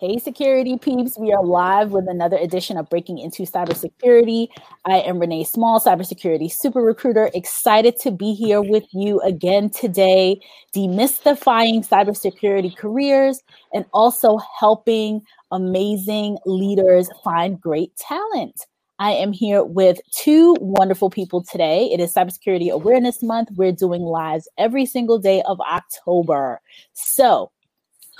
Hey, security peeps. We are live with another edition of Breaking Into Cybersecurity. I am Renee Small, cybersecurity super recruiter. Excited to be here with you again today, demystifying cybersecurity careers and also helping amazing leaders find great talent. I am here with two wonderful people today. It is Cybersecurity Awareness Month. We're doing lives every single day of October. So,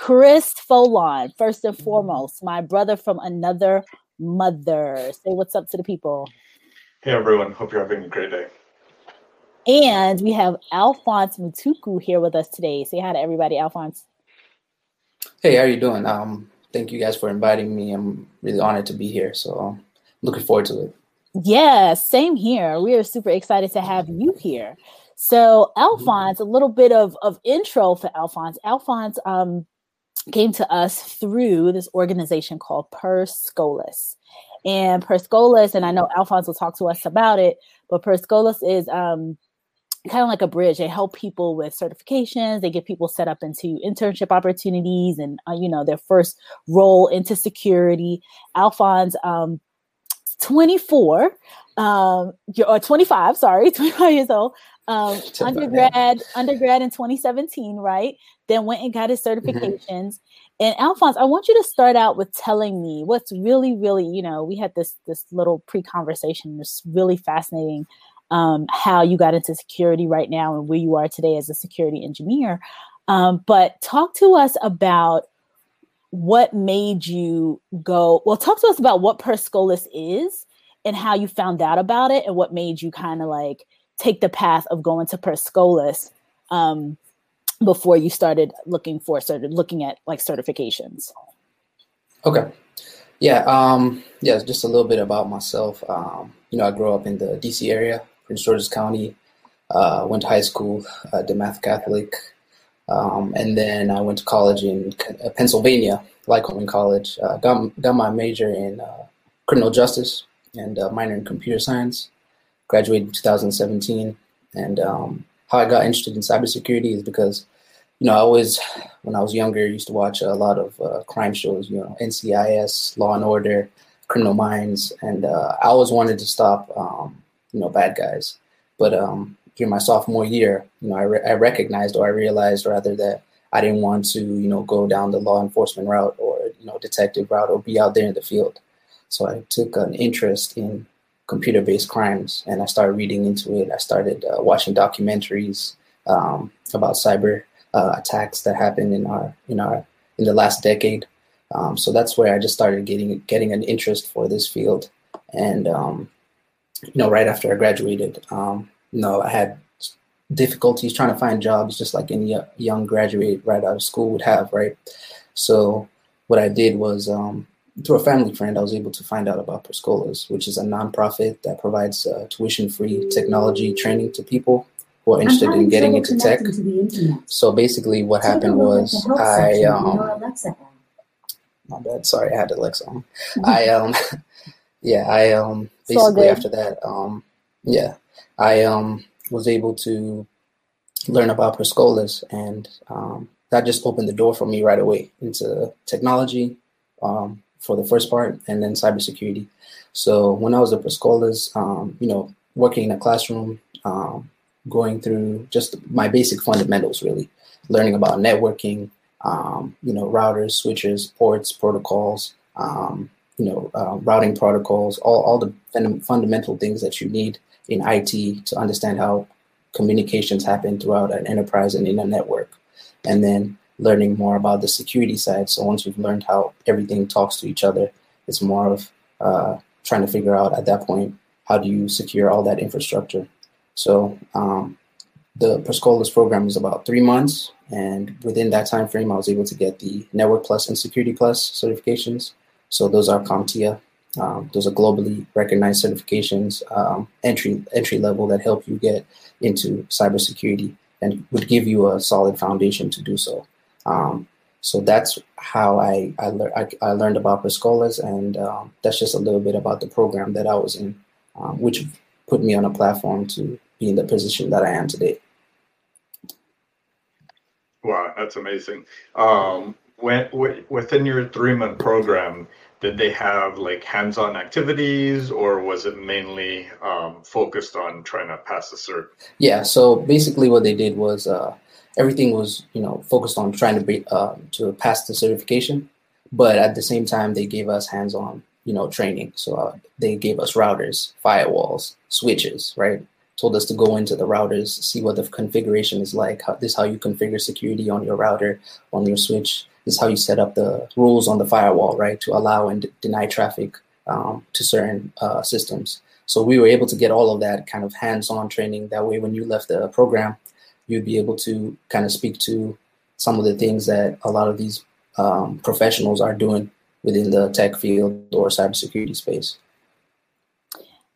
Chris Foulon, first and foremost, my brother from another mother. Say what's up to the people. Hey everyone, hope you're having a great day. And we have Alphonse Mutuku here with us today. Say hi to everybody, Alphonse. Hey, how are you doing? Um, thank you guys for inviting me. I'm really honored to be here. So um, looking forward to it. Yeah, same here. We are super excited to have you here. So Alphonse, a little bit of, of intro for Alphonse. Alphonse um, came to us through this organization called Per Scholas. And Per Scholas, and I know Alphonse will talk to us about it, but Per Scholas is um, kind of like a bridge. They help people with certifications. They get people set up into internship opportunities and, uh, you know, their first role into security. Alphonse, um, 24, um, or 25, sorry, 25 years old, um, undergrad, undergrad in 2017, right? Then went and got his mm-hmm. certifications. Mm-hmm. And Alphonse, I want you to start out with telling me what's really, really, you know, we had this this little pre-conversation. It's really fascinating um, how you got into security right now and where you are today as a security engineer. Um, but talk to us about what made you go. Well, talk to us about what Per Scholas is and how you found out about it and what made you kind of like take the path of going to Per Scholas um, before you started looking for started looking at like certifications. Okay. Yeah, um, yeah, just a little bit about myself. Um, you know, I grew up in the DC area, Prince George's County. Uh, went to high school, uh, DeMatha Catholic, um, and then I went to college in uh, Pennsylvania, Lycoming College. Uh, got got my major in uh, criminal justice and uh, minor in computer science graduated in 2017. And um, how I got interested in cybersecurity is because, you know, I always, when I was younger, used to watch a lot of uh, crime shows, you know, NCIS, Law and Order, Criminal Minds, and uh, I always wanted to stop, um, you know, bad guys. But um, during my sophomore year, you know, I, re- I recognized or I realized rather that I didn't want to, you know, go down the law enforcement route or, you know, detective route or be out there in the field. So I took an interest in computer-based crimes, and I started reading into it. I started uh, watching documentaries um, about cyber uh, attacks that happened in our in our in the last decade. Um, so that's where I just started getting getting an interest for this field, and um, you know, right after I graduated, um, you know, I had difficulties trying to find jobs, just like any young graduate right out of school would have, right? So what I did was um, through a family friend, I was able to find out about Per Scholas, which is a nonprofit that provides uh, tuition-free technology training to people who are interested in getting into tech. So basically, what Take happened was I um, my bad. Sorry, I had Alexa on. I um, yeah, I um, basically after that um, yeah, I um was able to learn about Per Scholas, and um, that just opened the door for me right away into technology. Um, for the first part, and then cybersecurity. So when I was at Per Scholas, um, you know, working in a classroom, um, going through just my basic fundamentals, really, learning about networking, um, you know, routers, switches, ports, protocols, um, you know, uh, routing protocols, all, all the fundamental things that you need in IT to understand how communications happen throughout an enterprise and in a network. And then learning more about the security side. So once you've learned how everything talks to each other, it's more of uh, trying to figure out at that point how do you secure all that infrastructure. So um, the Per program is about three months, and within that time frame, I was able to get the Network Plus and Security Plus certifications. So those are CompTIA. Um, those are globally recognized certifications, um, entry entry level that help you get into cybersecurity and would give you a solid foundation to do so. Um, so that's how I I, le- I, I, learned about Per Scholas, and um, that's just a little bit about the program that I was in, um, which put me on a platform to be in the position that I am today. Wow, that's amazing. Um, when within your three month program, did they have like hands on activities, or was it mainly um, focused on trying to pass the cert? Yeah. So basically, what they did was uh, everything was you know focused on trying to be uh, to pass the certification, but at the same time, they gave us hands on you know training. So uh, they gave us routers, firewalls, switches, right? told us to go into the routers, see what the configuration is like. How, this is how you configure security on your router, on your switch. This is how you set up the rules on the firewall, right, to allow and d- deny traffic um, to certain uh, systems. So we were able to get all of that kind of hands-on training. That way, when you left the program, you'd be able to kind of speak to some of the things that a lot of these um, professionals are doing within the tech field or cybersecurity space.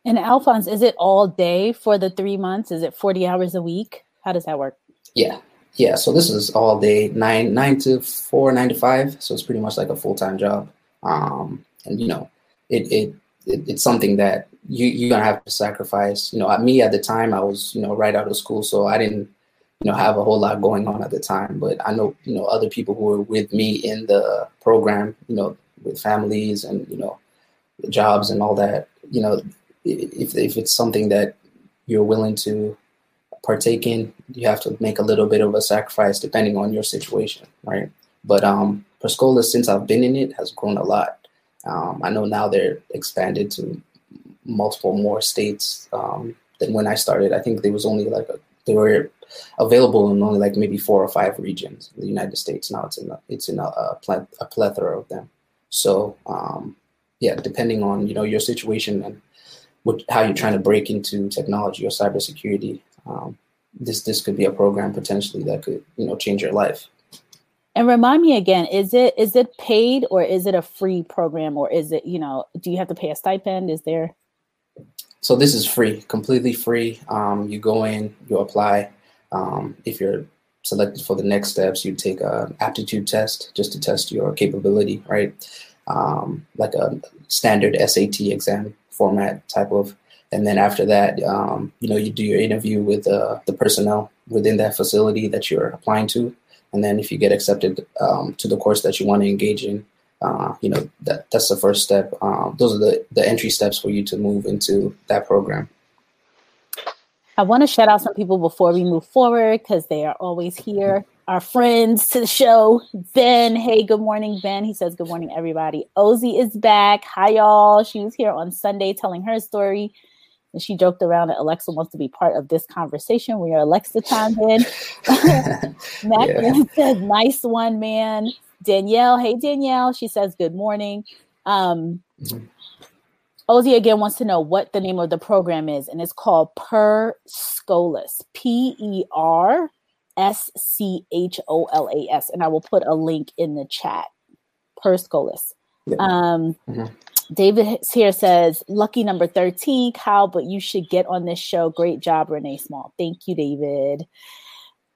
And Alphonse, is it all day for the three months? Is it 40 hours a week? How does that work? Yeah. Yeah. So this is all day, nine, nine to four, nine to five. So it's pretty much like a full-time job. Um, and you know, it, it, it it's something that you, you're going to have to sacrifice, you know, at me at the time, I was, you know, right out of school. So I didn't, you know, have a whole lot going on at the time, but I know, you know, other people who were with me in the program, you know, with families and, you know, jobs and all that, you know, if, if it's something that you're willing to partake in, you have to make a little bit of a sacrifice depending on your situation, right? But um, Perscola, since I've been in it, has grown a lot. Um, I know now they're expanded to multiple more states um, than when I started. I think there was only like a, they were available in only like maybe four or five regions in the United States. Now it's in a, it's in a, a, plethora of them. So um, yeah, depending on you know your situation and what, how you're trying to break into technology or cybersecurity, um, this this could be a program potentially that could you know change your life. And remind me again, is it is it paid or is it a free program or is it you know do you have to pay a stipend? Is there? So this is free, completely free. Um, you go in, you apply. Um, if you're selected for the next steps, you take an aptitude test just to test your capability, right? Um, like a standard SAT exam format type of and then after that um, you know you do your interview with uh, the personnel within that facility that you're applying to and then if you get accepted um, to the course that you want to engage in uh, you know that that's the first step um, those are the, the entry steps for you to move into that program i want to shout out some people before we move forward because they are always here our friends to the show. Ben, hey, good morning, Ben. He says, Good morning, everybody. Ozzy is back. Hi, y'all. She was here on Sunday telling her story. And she joked around that Alexa wants to be part of this conversation. We are Alexa chimed in. Mac yeah. says, Nice one, man. Danielle, hey, Danielle. She says, Good morning. Um, mm-hmm. Ozzy again wants to know what the name of the program is, and it's called Per Scholas, P E R S C H O L A S, and I will put a link in the chat. Per Scholas. Yeah. Um, mm-hmm. David here says, "Lucky number thirteen, Kyle, but you should get on this show. Great job, Renee Small. Thank you, David.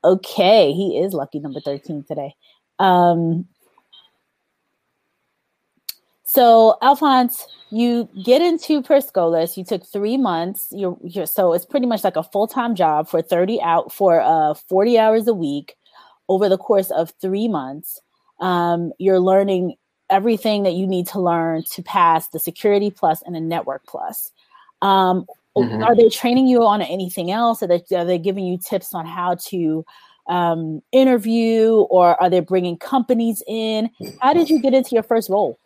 Okay, he is lucky number thirteen today. Um, so, Alphonse, you get into Per Scholas. You took three months. You're, you're so it's pretty much like a full time job for thirty out for uh forty hours a week over the course of three months. Um, you're learning everything that you need to learn to pass the Security Plus and the Network Plus. Um, mm-hmm. Are they training you on anything else? Are they, are they giving you tips on how to um, interview, or are they bringing companies in? How did you get into your first role?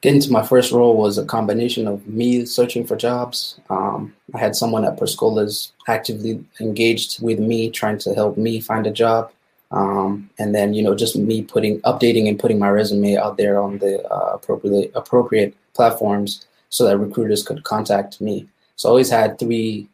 getting to my first role was a combination of me searching for jobs. Um, I had someone at Per Scholas actively engaged with me, trying to help me find a job. Um, and then, you know, just me putting, updating and putting my resume out there on the uh, appropriate, appropriate platforms so that recruiters could contact me. So I always had three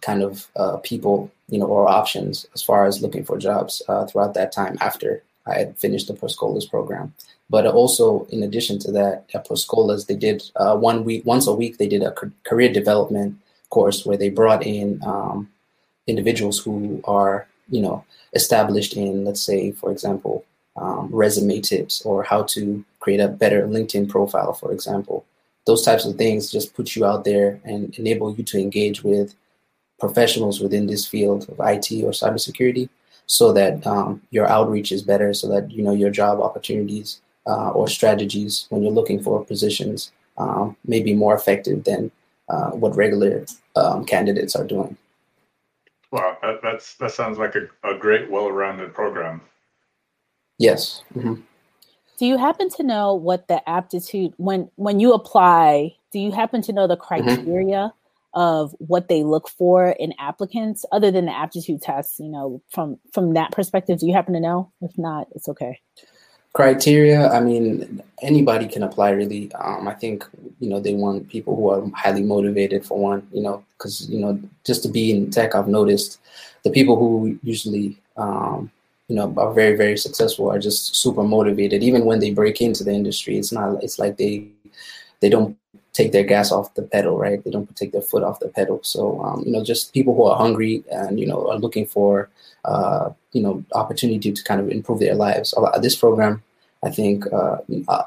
kind of uh, people, you know, or options as far as looking for jobs uh, throughout that time after I had finished the Per Scholas program. But also, in addition to that, at Per Scholas, they did uh, one week, once a week, they did a career development course where they brought in um, individuals who are, you know, established in, let's say, for example, um, resume tips or how to create a better LinkedIn profile, for example. Those types of things just put you out there and enable you to engage with professionals within this field of IT or cybersecurity so that um, your outreach is better, so that you know your job opportunities uh, or strategies when you're looking for positions um, may be more effective than uh, what regular um, candidates are doing. Wow, that, that's that sounds like a, a great, well-rounded program. Yes. Mm-hmm. Do you happen to know what the aptitude when when you apply? Do you happen to know the mm-hmm. criteria mm-hmm. Of what they look for in applicants, other than the aptitude tests? You know, from from that perspective, do you happen to know? If not, it's okay criteria i mean anybody can apply really um, i think you know they want people who are highly motivated for one you know because you know just to be in tech i've noticed the people who usually um, you know are very very successful are just super motivated even when they break into the industry it's not it's like they they don't take their gas off the pedal right they don't take their foot off the pedal so um, you know just people who are hungry and you know are looking for uh, you know opportunity to kind of improve their lives. This program, I think, uh,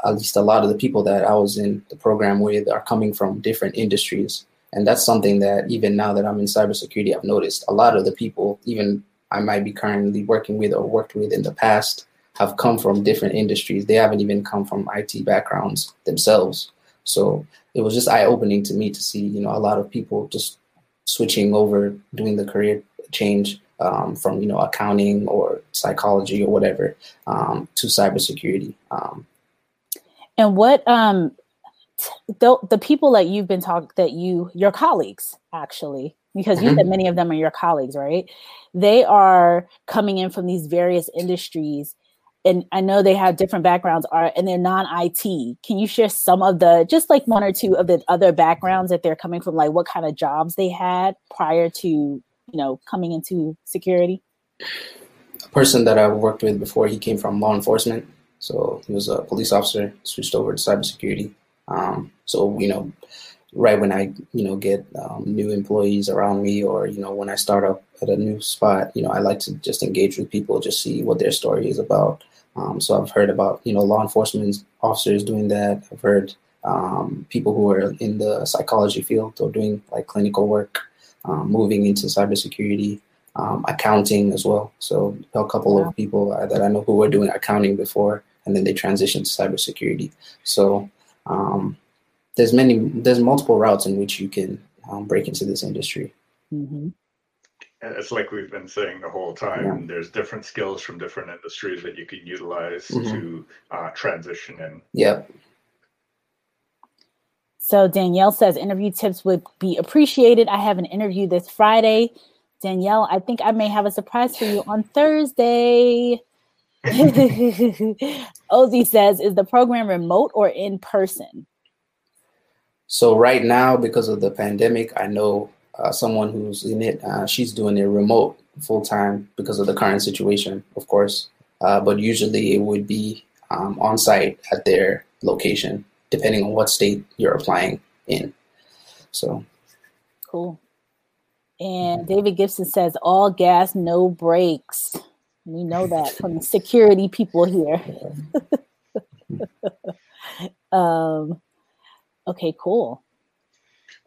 at least a lot of the people that I was in the program with are coming from different industries, and that's something that even now that I'm in cybersecurity, I've noticed a lot of the people, even I might be currently working with or worked with in the past, have come from different industries. They haven't even come from IT backgrounds themselves. So it was just eye opening to me to see, you know, a lot of people just switching over, doing the career change um, from you know accounting or psychology or whatever um, to cybersecurity. Um, and what um, the the people that you've been talking that you your colleagues actually because you mm-hmm. said many of them are your colleagues right they are coming in from these various industries and i know they have different backgrounds are and they're non-it can you share some of the just like one or two of the other backgrounds that they're coming from like what kind of jobs they had prior to you know, coming into security? A person that I worked with before, he came from law enforcement. So he was a police officer, switched over to cybersecurity. Um, so, you know, right when I, you know, get um, new employees around me or, you know, when I start up at a new spot, you know, I like to just engage with people, just see what their story is about. Um, so I've heard about, you know, law enforcement officers doing that. I've heard um, people who are in the psychology field or doing like clinical work um, moving into cybersecurity, um, accounting as well. So a couple of people uh, that I know who were doing accounting before, and then they transitioned to cybersecurity. So um, there's many, there's multiple routes in which you can um, break into this industry. Mm-hmm. It's like we've been saying the whole time. Yeah. There's different skills from different industries that you can utilize mm-hmm. to uh, transition in. Yep. So Danielle says interview tips would be appreciated. I have an interview this Friday. Danielle, I think I may have a surprise for you on Thursday. Ozzy says, is the program remote or in person? So right now, because of the pandemic, I know uh, someone who's in it. Uh, she's doing it remote full time because of the current situation, of course. Uh, but usually, it would be um, on site at their location depending on what state you're applying in. So cool. And David Gibson says all gas, no brakes. We know that from the security people here. um, okay, cool.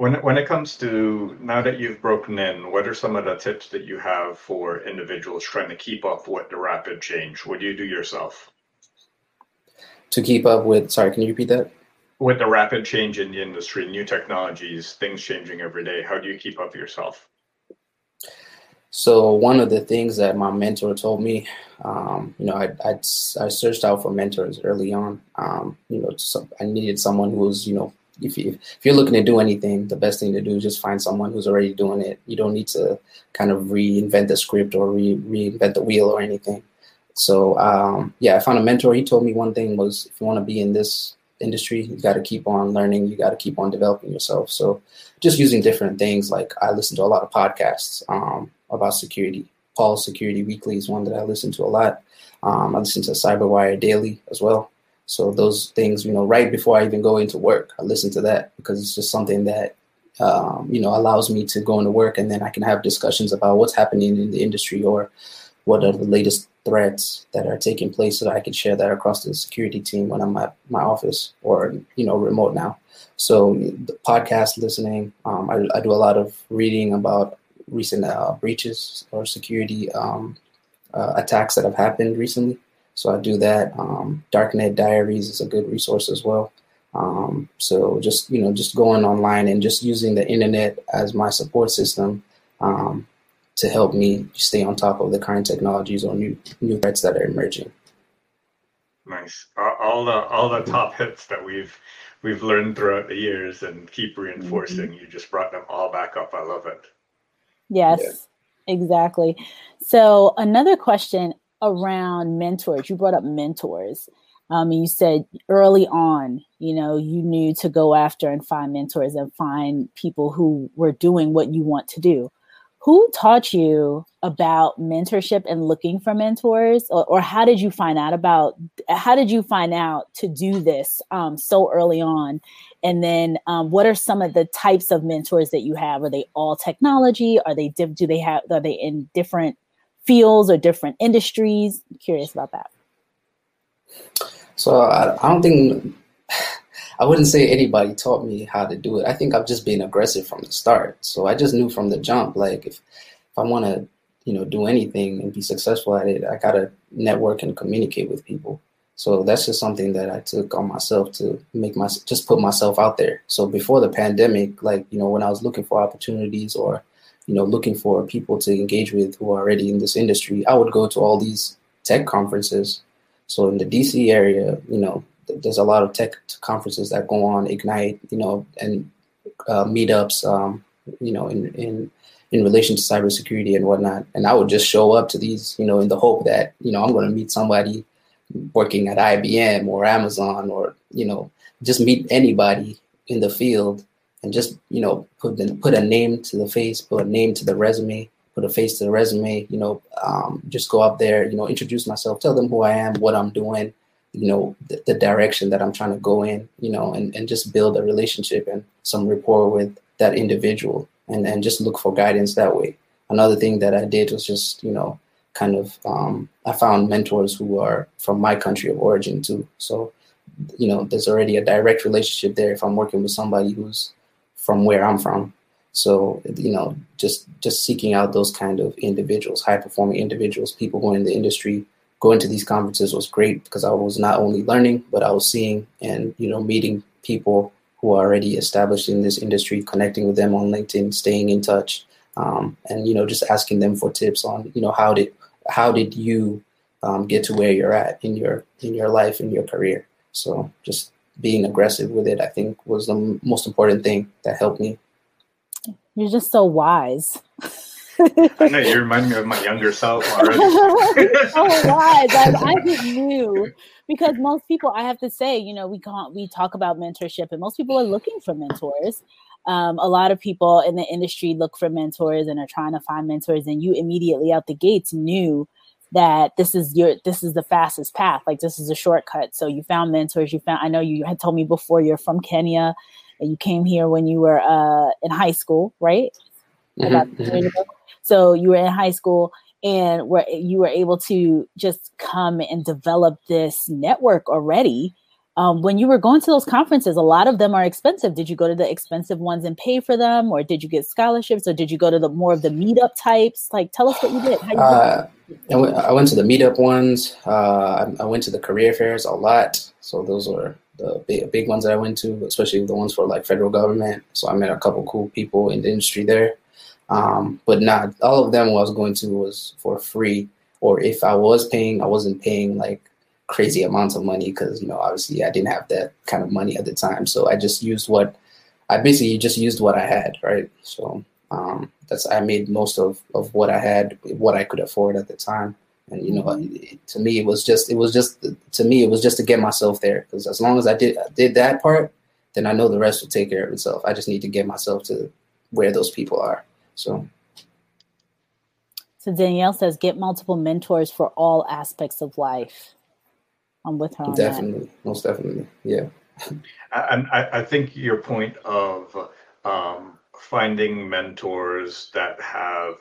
When when it comes to now that you've broken in, what are some of the tips that you have for individuals trying to keep up with the rapid change? What do you do yourself? To keep up with, sorry, can you repeat that? with the rapid change in the industry, new technologies, things changing every day, how do you keep up yourself? So one of the things that my mentor told me, um, you know, I, I, I, searched out for mentors early on. Um, you know, I needed someone who was, you know, if, you, if you're looking to do anything, the best thing to do is just find someone who's already doing it. You don't need to kind of reinvent the script or re- reinvent the wheel or anything. So um, yeah, I found a mentor. He told me one thing was if you want to be in this industry. You got to keep on learning. You got to keep on developing yourself. So just using different things. Like I listen to a lot of podcasts um, about security. Paul's Security Weekly is one that I listen to a lot. Um, I listen to CyberWire Daily as well. So those things, you know, right before I even go into work, I listen to that because it's just something that um, you know allows me to go into work and then I can have discussions about what's happening in the industry or what are the latest threats that are taking place so that I can share that across the security team when I'm at my office or you know remote now. So the podcast listening, um, I, I, do a lot of reading about recent uh, breaches or security um, uh, attacks that have happened recently. So I do that. Um, Darknet Diaries is a good resource as well. Um, so just you know, just going online and just using the internet as my support system um, to help me stay on top of the current technologies or new new threats that are emerging. Nice. All the all the top hits that we've we've learned throughout the years and keep reinforcing. Mm-hmm. You just brought them all back up. I love it. Yes, yeah. exactly. So another question around mentors. You brought up mentors. Um, you said early on, you know, you knew to go after and find mentors and find people who were doing what you want to do. Who taught you about mentorship and looking for mentors? Or, or, how did you find out about how did you find out to do this um, so early on? And then um, what are some of the types of mentors that you have? Are they all technology? Are they do they have are they in different fields or different industries I'm curious about that so I, I don't think I wouldn't say anybody taught me how to do it. I think I've just been aggressive from the start. So I just knew from the jump, like if, if I want to, you know, do anything and be successful at it, I gotta network and communicate with people. So that's just something that I took on myself to make my just put myself out there. So before the pandemic, like you know, when I was looking for opportunities or you know looking for people to engage with who are already in this industry, I would go to all these tech conferences. So in the DC area, you know, there's a lot of tech conferences that go on, Ignite, you know, and uh, meetups, um, you know, in, in in relation to cybersecurity and whatnot. And I would just show up to these, you know, in the hope that you know I'm going to meet somebody working at IBM or Amazon or you know just meet anybody in the field and just you know put the, put a name to the face, put a name to the resume, put a face to the resume. You know, um, just go up there, you know, introduce myself, tell them who I am, what I'm doing, you know the, the, direction that i'm trying to go in you know and, and just build a relationship and some rapport with that individual and and just look for guidance that way another thing that i did was just you know kind of um, i found mentors who are from my country of origin too so you know there's already a direct relationship there if i'm working with somebody who's from where i'm from so you know just just seeking out those kind of individuals high performing individuals people are in the industry going to these conferences was great because I was not only learning, but I was seeing and you know meeting people who are already established in this industry, connecting with them on LinkedIn, staying in touch, um, and you know just asking them for tips on you know how did how did you um, get to where you're at in your in your life in your career. So just being aggressive with it, I think, was the most important thing that helped me. You're just so wise. I know you remind me of my younger self already. oh, wise. I, I just knew because most people, I have to say, you know, we can't we talk about mentorship, and most people are looking for mentors. Um, a lot of people in the industry look for mentors and are trying to find mentors, and you immediately out the gates knew that this is your this is the fastest path like this is a shortcut so you found mentors you found i know you had told me before you're from kenya and you came here when you were uh, in high school right mm-hmm, mm-hmm. So you were in high school and where you were able to just come and develop this network already. Um, when you were going to those conferences, a lot of them are expensive. Did you go to the expensive ones and pay for them, or did you get scholarships, or did you go to the more of the meetup types? Like, tell us what you did. You uh, I, went, I went to the meetup ones. Uh, I, I, went to the career fairs a lot. So those were the big, big ones that I went to, especially the ones for like federal government. So I met a couple cool people in the industry there. Um, but not all of them I was going to was for free, or if I was paying, I wasn't paying like crazy amounts of money because you know obviously I didn't have that kind of money at the time. So I just used what I basically just used what I had, right? So um, that's I made most of of what I had, what I could afford at the time. And you know, mm-hmm. to me, it was just it was just to me it was just to get myself there because as long as I did I did that part, then I know the rest will take care of itself. I just need to get myself to where those people are. So. So Danielle says, get multiple mentors for all aspects of life. I'm with her. definitely, most definitely, yeah. And I, I, think your point of um, finding mentors that have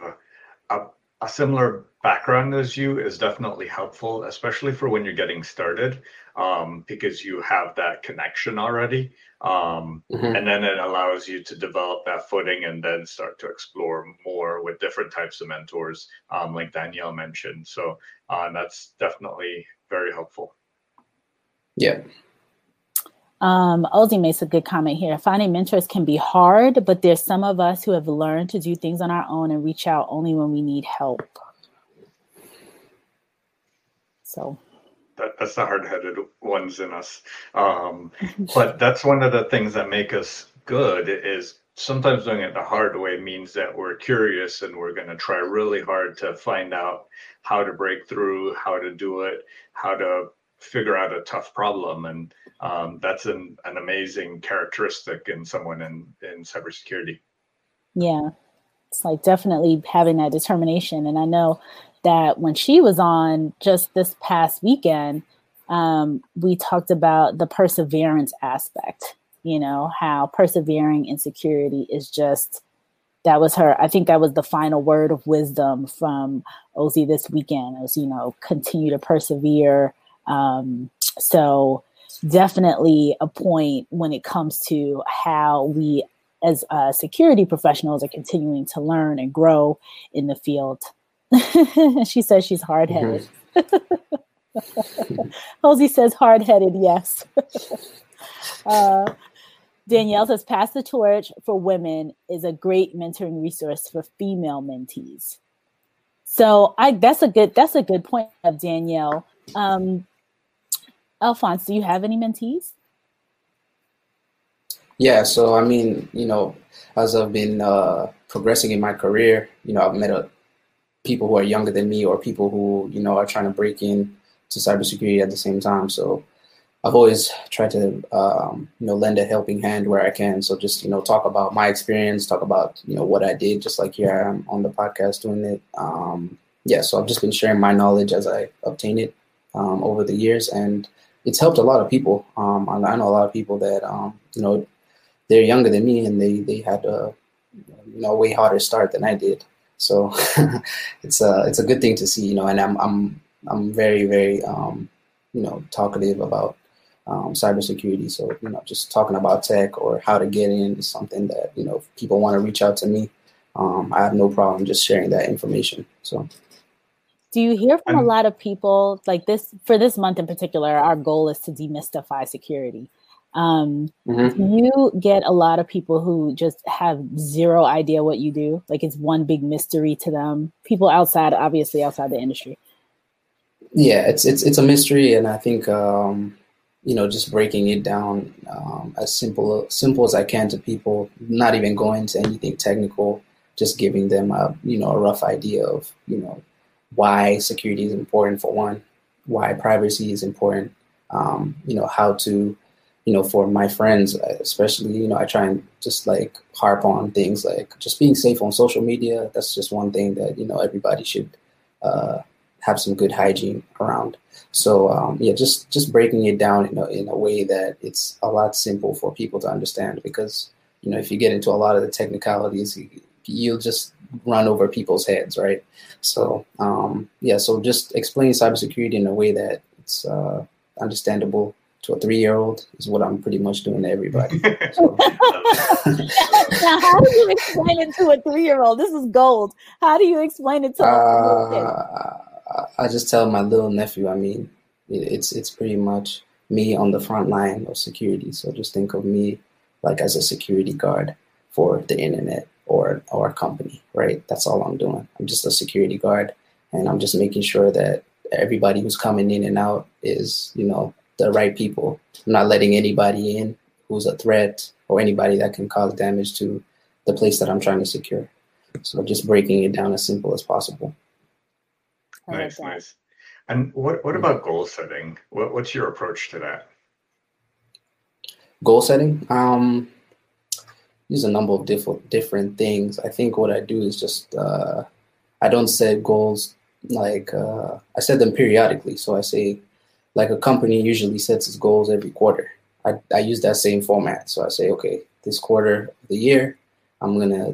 a, a similar background as you is definitely helpful, especially for when you're getting started, um, because you have that connection already. Um, mm-hmm. And then it allows you to develop that footing and then start to explore more with different types of mentors, um, like Danielle mentioned. So uh, that's definitely very helpful. Yeah. Um, Ozzy makes a good comment here. Finding mentors can be hard, but there's some of us who have learned to do things on our own and reach out only when we need help. So that, that's the hard-headed ones in us. Um, but that's one of the things that make us good is sometimes doing it the hard way means that we're curious and we're going to try really hard to find out how to break through, how to do it, how to figure out a tough problem. And um, that's an, an amazing characteristic in someone in, in cybersecurity. Yeah. It's like definitely having that determination. And I know that when she was on just this past weekend, um, we talked about the perseverance aspect, you know, how persevering in security is just that was her. I think that was the final word of wisdom from Ozzy this weekend. It was, you know, continue to persevere. Um, so definitely a point when it comes to how we as uh, security professionals are continuing to learn and grow in the field she says she's hard headed. Mm-hmm. says hard headed, yes. uh, Danielle says Pass the Torch for Women is a great mentoring resource for female mentees. So I that's a good that's a good point of Danielle. Um, Alphonse, do you have any mentees? Yeah, so I mean, you know, as I've been uh, progressing in my career, you know, I've met a, people who are younger than me or people who you know are trying to break in to cybersecurity at the same time. So I've always tried to um, you know lend a helping hand where I can. So just you know talk about my experience, talk about you know what I did, just like here I am on the podcast doing it. Um, yeah, so I've just been sharing my knowledge as I obtain it um, over the years, and it's helped a lot of people. Um, I know a lot of people that um, you know they're younger than me and they they had a you know way harder start than I did. So it's a it's a good thing to see, you know. And I'm I'm I'm very very um, you know talkative about um, cybersecurity. So you know, just talking about tech or how to get in is something that you know people want to reach out to me. Um, I have no problem just sharing that information. So. Do you hear from a lot of people like this for this month in particular? Our goal is to demystify security. Um, mm-hmm. You get a lot of people who just have zero idea what you do. Like it's one big mystery to them. People outside, obviously outside the industry. Yeah, it's it's it's a mystery, and I think um, you know just breaking it down um, as simple simple as I can to people, not even going to anything technical, just giving them a you know a rough idea of you know why security is important for one, why privacy is important, um, you know how to you know, for my friends, especially, you know, I try and just like harp on things like just being safe on social media. That's just one thing that, you know, everybody should uh, have some good hygiene around. So, um, yeah, just, just breaking it down in a, in a way that it's a lot simple for people to understand because, you know, if you get into a lot of the technicalities, you'll just run over people's heads, right? So, um, yeah, so just explain cybersecurity in a way that it's uh, understandable to a three year old is what I'm pretty much doing to everybody. So. now, how do you explain it to a three year old? This is gold. How do you explain it to a uh, I just tell my little nephew, I mean, it's it's pretty much me on the front line of security. So just think of me like as a security guard for the internet or or a company, right? That's all I'm doing. I'm just a security guard and I'm just making sure that everybody who's coming in and out is, you know, the right people. I'm not letting anybody in who's a threat or anybody that can cause damage to the place that I'm trying to secure. So just breaking it down as simple as possible. Nice, nice. And what what about goal setting? What what's your approach to that? Goal setting? Um use a number of different different things. I think what I do is just uh I don't set goals like uh I set them periodically. So I say like a company usually sets its goals every quarter. I, I use that same format. So I say, okay, this quarter of the year, I'm gonna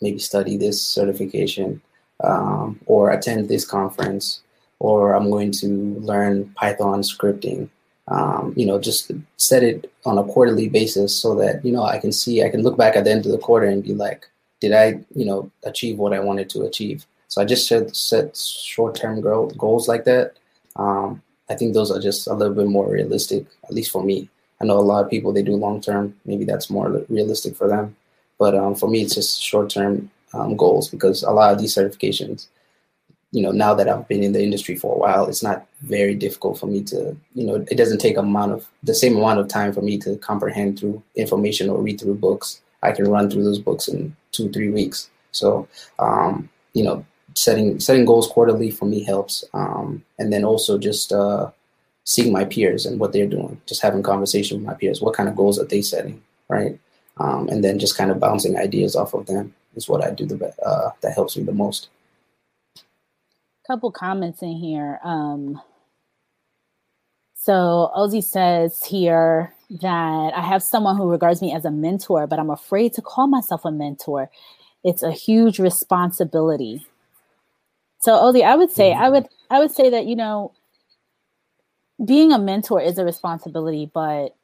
maybe study this certification. um, or attend this conference, or I'm going to learn Python scripting. Um, you know, just set it on a quarterly basis so that you know I can see, I can look back at the end of the quarter and be like, did I, you know, achieve what I wanted to achieve? So I just set, set short-term goals like that. Um, I think those are just a little bit more realistic, at least for me. I know a lot of people they do long-term. Maybe that's more realistic for them. But um, for me, it's just short-term um, goals because a lot of these certifications, you know, now that I've been in the industry for a while, it's not very difficult for me to, you know, it doesn't take amount of the same amount of time for me to comprehend through information or read through books. I can run through those books in two, three weeks. So, um, you know, setting setting goals quarterly for me helps, um, and then also just uh, seeing my peers and what they're doing, just having conversation with my peers. What kind of goals are they setting, right? Um, and then just kind of bouncing ideas off of them is what I do the. Uh, that helps me the most. Couple comments in here. Um, so Ozzy says here that I have someone who regards me as a mentor, but I'm afraid to call myself a mentor. It's a huge responsibility. So Ozzy, I would say, I mm-hmm. would, I would say that you know, being a mentor is a responsibility, but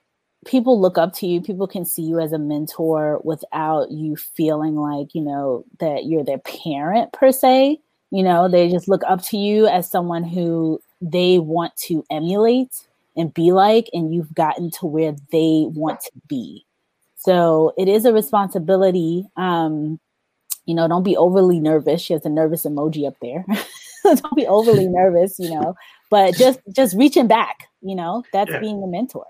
people look up to you. People can see you as a mentor without you feeling like you know that you're their parent per se. You know, they just look up to you as someone who they want to emulate and be like, and you've gotten to where they want to be. So it is a responsibility. Um, you know, don't be overly nervous. She has a nervous emoji up there. don't be overly nervous, you know, but just just reaching back, you know, that's yeah. being a mentor.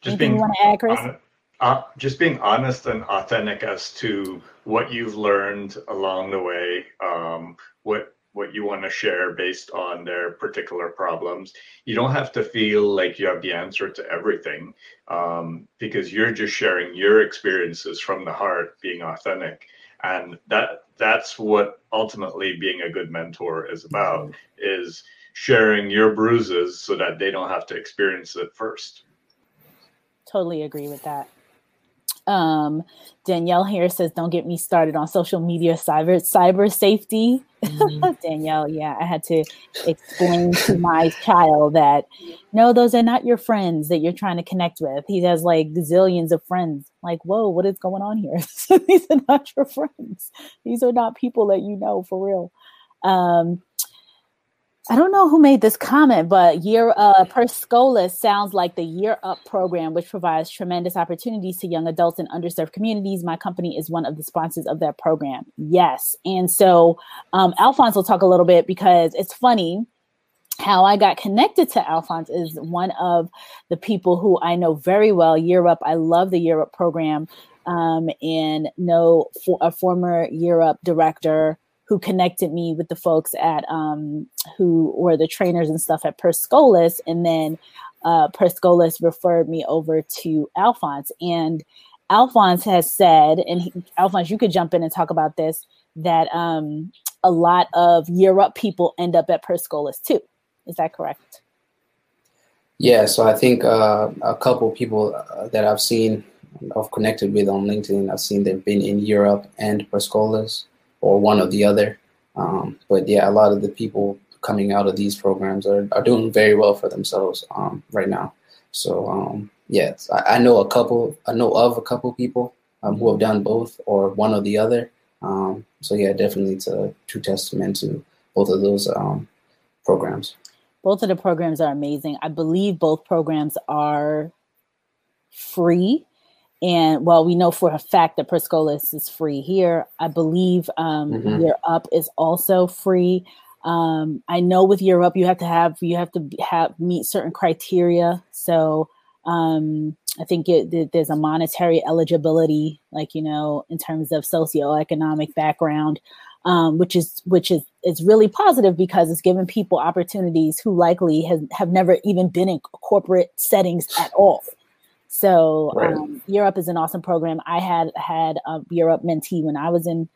Just Anything being, you want to add, Chris? uh, just being honest and authentic as to what you've learned along the way, um, what what you want to share based on their particular problems. You don't have to feel like you have the answer to everything um, because you're just sharing your experiences from the heart, being authentic, and that that's what ultimately being a good mentor is about: mm-hmm. is sharing your bruises so that they don't have to experience it first. Totally agree with that. Um, Danielle here says, "Don't get me started on social media cyber cyber safety." Mm-hmm. Danielle, yeah, I had to explain to my child that no, those are not your friends that you're trying to connect with. He has like zillions of friends. Like, whoa, what is going on here? These are not your friends. These are not people that you know for real. Um, I don't know who made this comment, but year uh, Per Scholas sounds like the Year Up program, which provides tremendous opportunities to young adults in underserved communities. My company is one of the sponsors of that program. Yes, and so um, Alphonse will talk a little bit because it's funny how I got connected to Alphonse is one of the people who I know very well. Year Up, I love the Year Up program, um, and know for a former Year Up director who connected me with the folks at um, who were the trainers and stuff at Per Scholas, and then uh, Per Scholas referred me over to Alphonse. And Alphonse has said, and he, Alphonse, you could jump in and talk about this, that um, a lot of Year Up people end up at Per Scholas too. Is that correct? Yeah, so I think uh, a couple people uh, that I've seen, I've connected with on LinkedIn, I've seen they've been in Year Up and Per Scholas or one or the other. Um, but yeah, a lot of the people coming out of these programs are, are doing very well for themselves um, right now. So um, yeah, I, I, know a couple, I know of a couple people um, who have done both or one or the other. Um, so yeah, definitely it's a true testament to both of those um, programs. Both of the programs are amazing. I believe both programs are free and while we know for a fact that Per Scholas is free here, I believe um, mm-hmm. Year Up is also free. Um, I know with Year Up you have to have you have to have meet certain criteria. So um, I think it, there's a monetary eligibility, like you know, in terms of socioeconomic background, um, which is which is is really positive because it's giving people opportunities who likely has, have never even been in corporate settings at all. So right. um, Up is an awesome program. I had had a Year Up mentee when I was in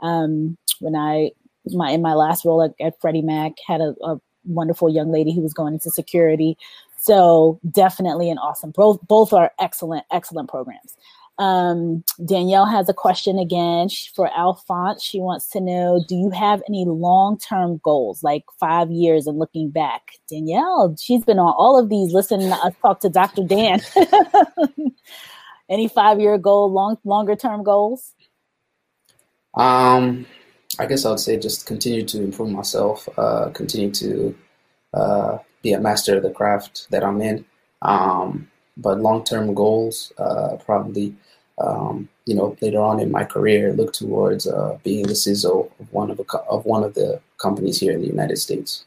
um, when I my in my last role at, at Freddie Mac had a, a, wonderful young lady who was going into security. So definitely an awesome. Both both are excellent excellent programs. Um, Danielle has a question again for Alphonse. She wants to know Do you have any long term goals, like five years and looking back? Danielle, she's been on all of these listening to us talk to Dr. Dan. any five year goal, long longer term goals? Um, I guess I would say just continue to improve myself, uh, continue to uh, be a master of the craft that I'm in. Um, but long-term goals, uh, probably, um, you know, later on in my career, look towards uh, being the CISO of one of, a, of one of the companies here in the United States.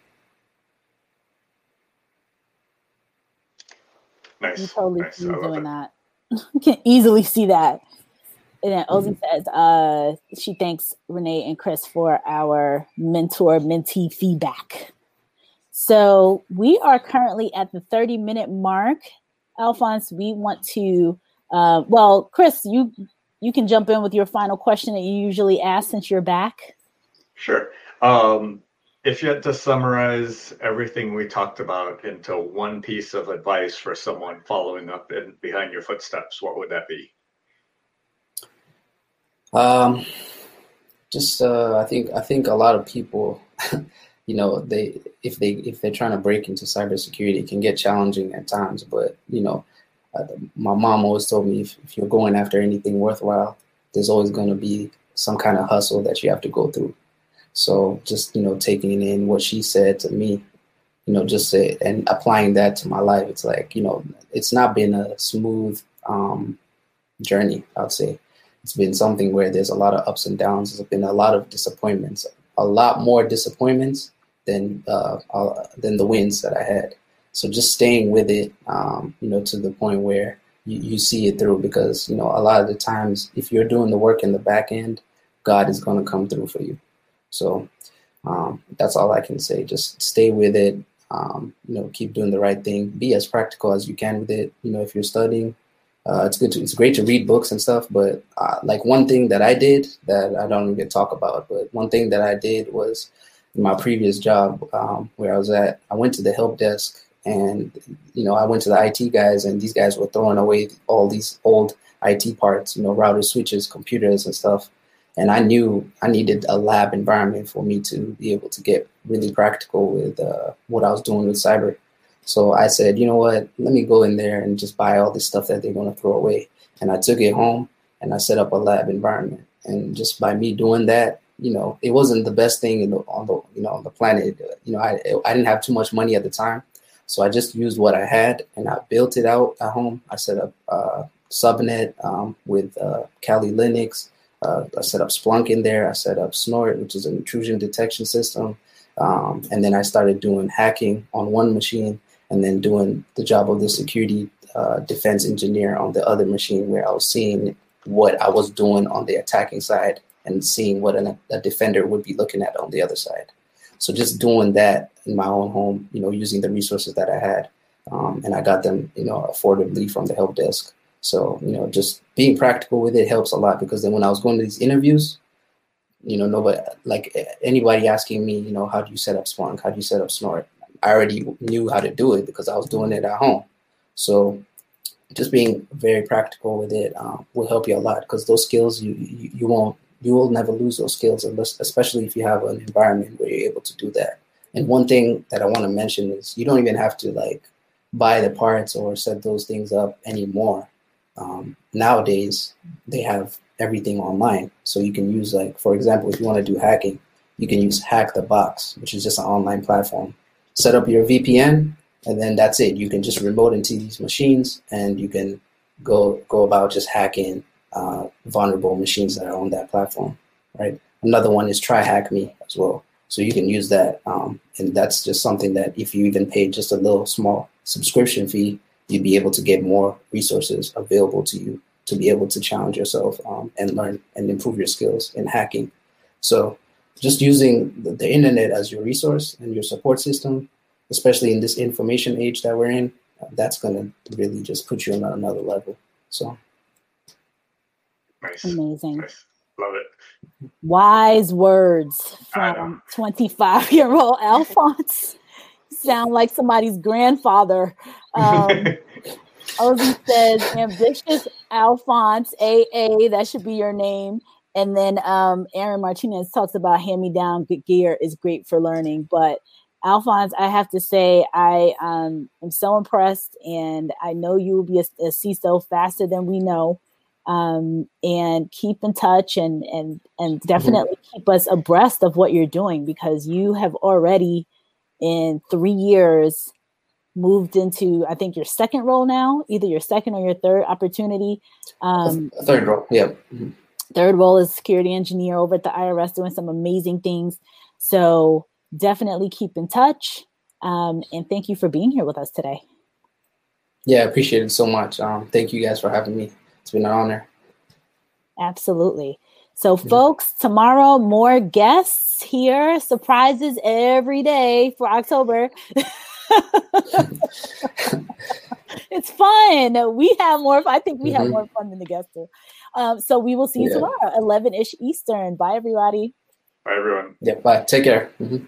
Nice. You totally nice. see doing that. you can easily see that. And then Ozzy mm-hmm. says uh, she thanks Renee and Chris for our mentor mentee feedback. So we are currently at the 30 minute mark. Alphonse, we want to, uh, well, Chris, you you can jump in with your final question that you usually ask since you're back. Sure. Um, if you had to summarize everything we talked about into one piece of advice for someone following up in behind your footsteps, what would that be? Um, just uh, I think I think a lot of people, you know, they if they if they're trying to break into cybersecurity, it can get challenging at times. But you know, uh, my mom always told me if, if you're going after anything worthwhile, there's always going to be some kind of hustle that you have to go through. So just you know, taking in what she said to me, you know, just say, and applying that to my life, it's like you know, it's not been a smooth um, journey. I'd say it's been something where there's a lot of ups and downs. There's been a lot of disappointments, a lot more disappointments than uh, uh, than the wins that I had. So just staying with it, um, you know, to the point where you, you see it through. Because you know, a lot of the times, if you're doing the work in the back end, God is going to come through for you. So um, that's all I can say. Just stay with it. Um, you know, keep doing the right thing. Be as practical as you can with it. You know, if you're studying, uh, it's good. To, it's great to read books and stuff, but uh, like one thing that I did that I don't even talk about, but one thing that I did was my previous job um, where I was at, I went to the help desk and you know I went to the IT guys and these guys were throwing away all these old IT parts, you know, routers, switches, computers, and stuff. And I knew I needed a lab environment for me to be able to get really practical with uh, what I was doing with cyber. So I said, you know what, let me go in there and just buy all this stuff that they're going to throw away. And I took it home and I set up a lab environment. And just by me doing that, you know, it wasn't the best thing the, on the you know on the planet. You know, I I didn't have too much money at the time, so I just used what I had and I built it out at home. I set up uh, subnet um, with uh, Kali Linux. Uh, I set up Splunk in there. I set up Snort, which is an intrusion detection system. Um, and then I started doing hacking on one machine and then doing the job of the security uh, defense engineer on the other machine where I was seeing what I was doing on the attacking side and seeing what an, a defender would be looking at on the other side. So just doing that in my own home, you know, using the resources that I had, um, and I got them, you know, affordably from the help desk. So you know, just being practical with it helps a lot because then when I was going to these interviews, you know, nobody like anybody asking me, you know, how do you set up Splunk? How do you set up Snort? I already knew how to do it because I was doing it at home. So just being very practical with it um, will help you a lot because those skills you, you, you won't you will never lose those skills unless especially if you have an environment where you're able to do that. And one thing that I want to mention is you don't even have to like buy the parts or set those things up anymore. Um, nowadays they have everything online, so you can use like for example if you want to do hacking, you can use Hack the Box, which is just an online platform set up your VPN, and then that's it. You can just remote into these machines, and you can go go about just hacking uh, vulnerable machines that are on that platform. Right. Another one is TryHackMe as well. So you can use that, um, and that's just something that if you even pay just a little small subscription fee, you'd be able to get more resources available to you to be able to challenge yourself um, and learn and improve your skills in hacking. So just using the, the, internet as your resource and your support system, especially in this information age that we're in, uh, that's going to really just put you on another level. So, nice. Amazing. Nice. Love it. Wise words from 25 year old Alphonse. Sound like somebody's grandfather. Um, Ozzy says ambitious Alphonse AA. That should be your name. And then um, Aaron Martinez talks about hand me down gear is great for learning. But Alphonse, I have to say, I um, am so impressed, and I know you will be a, a CISO faster than we know. Um, and keep in touch and and and definitely mm-hmm. keep us abreast of what you're doing because you have already in three years moved into I think your second role now, either your second or your third opportunity. Um, third role, yeah. Mm-hmm. Third role is security engineer over at the IRS, doing some amazing things. So definitely keep in touch. Um, and thank you for being here with us today. Yeah, I appreciate it so much. Um, thank you guys for having me. It's been an honor. Absolutely. So, mm-hmm. folks, tomorrow more guests here, surprises every day for October. it's fun. We have more. I think we mm-hmm. have more fun than the guests do. Um, so we will see you yeah. tomorrow, 11 ish Eastern. Bye, everybody. Bye, everyone. Yeah, bye. Take care. Mm-hmm.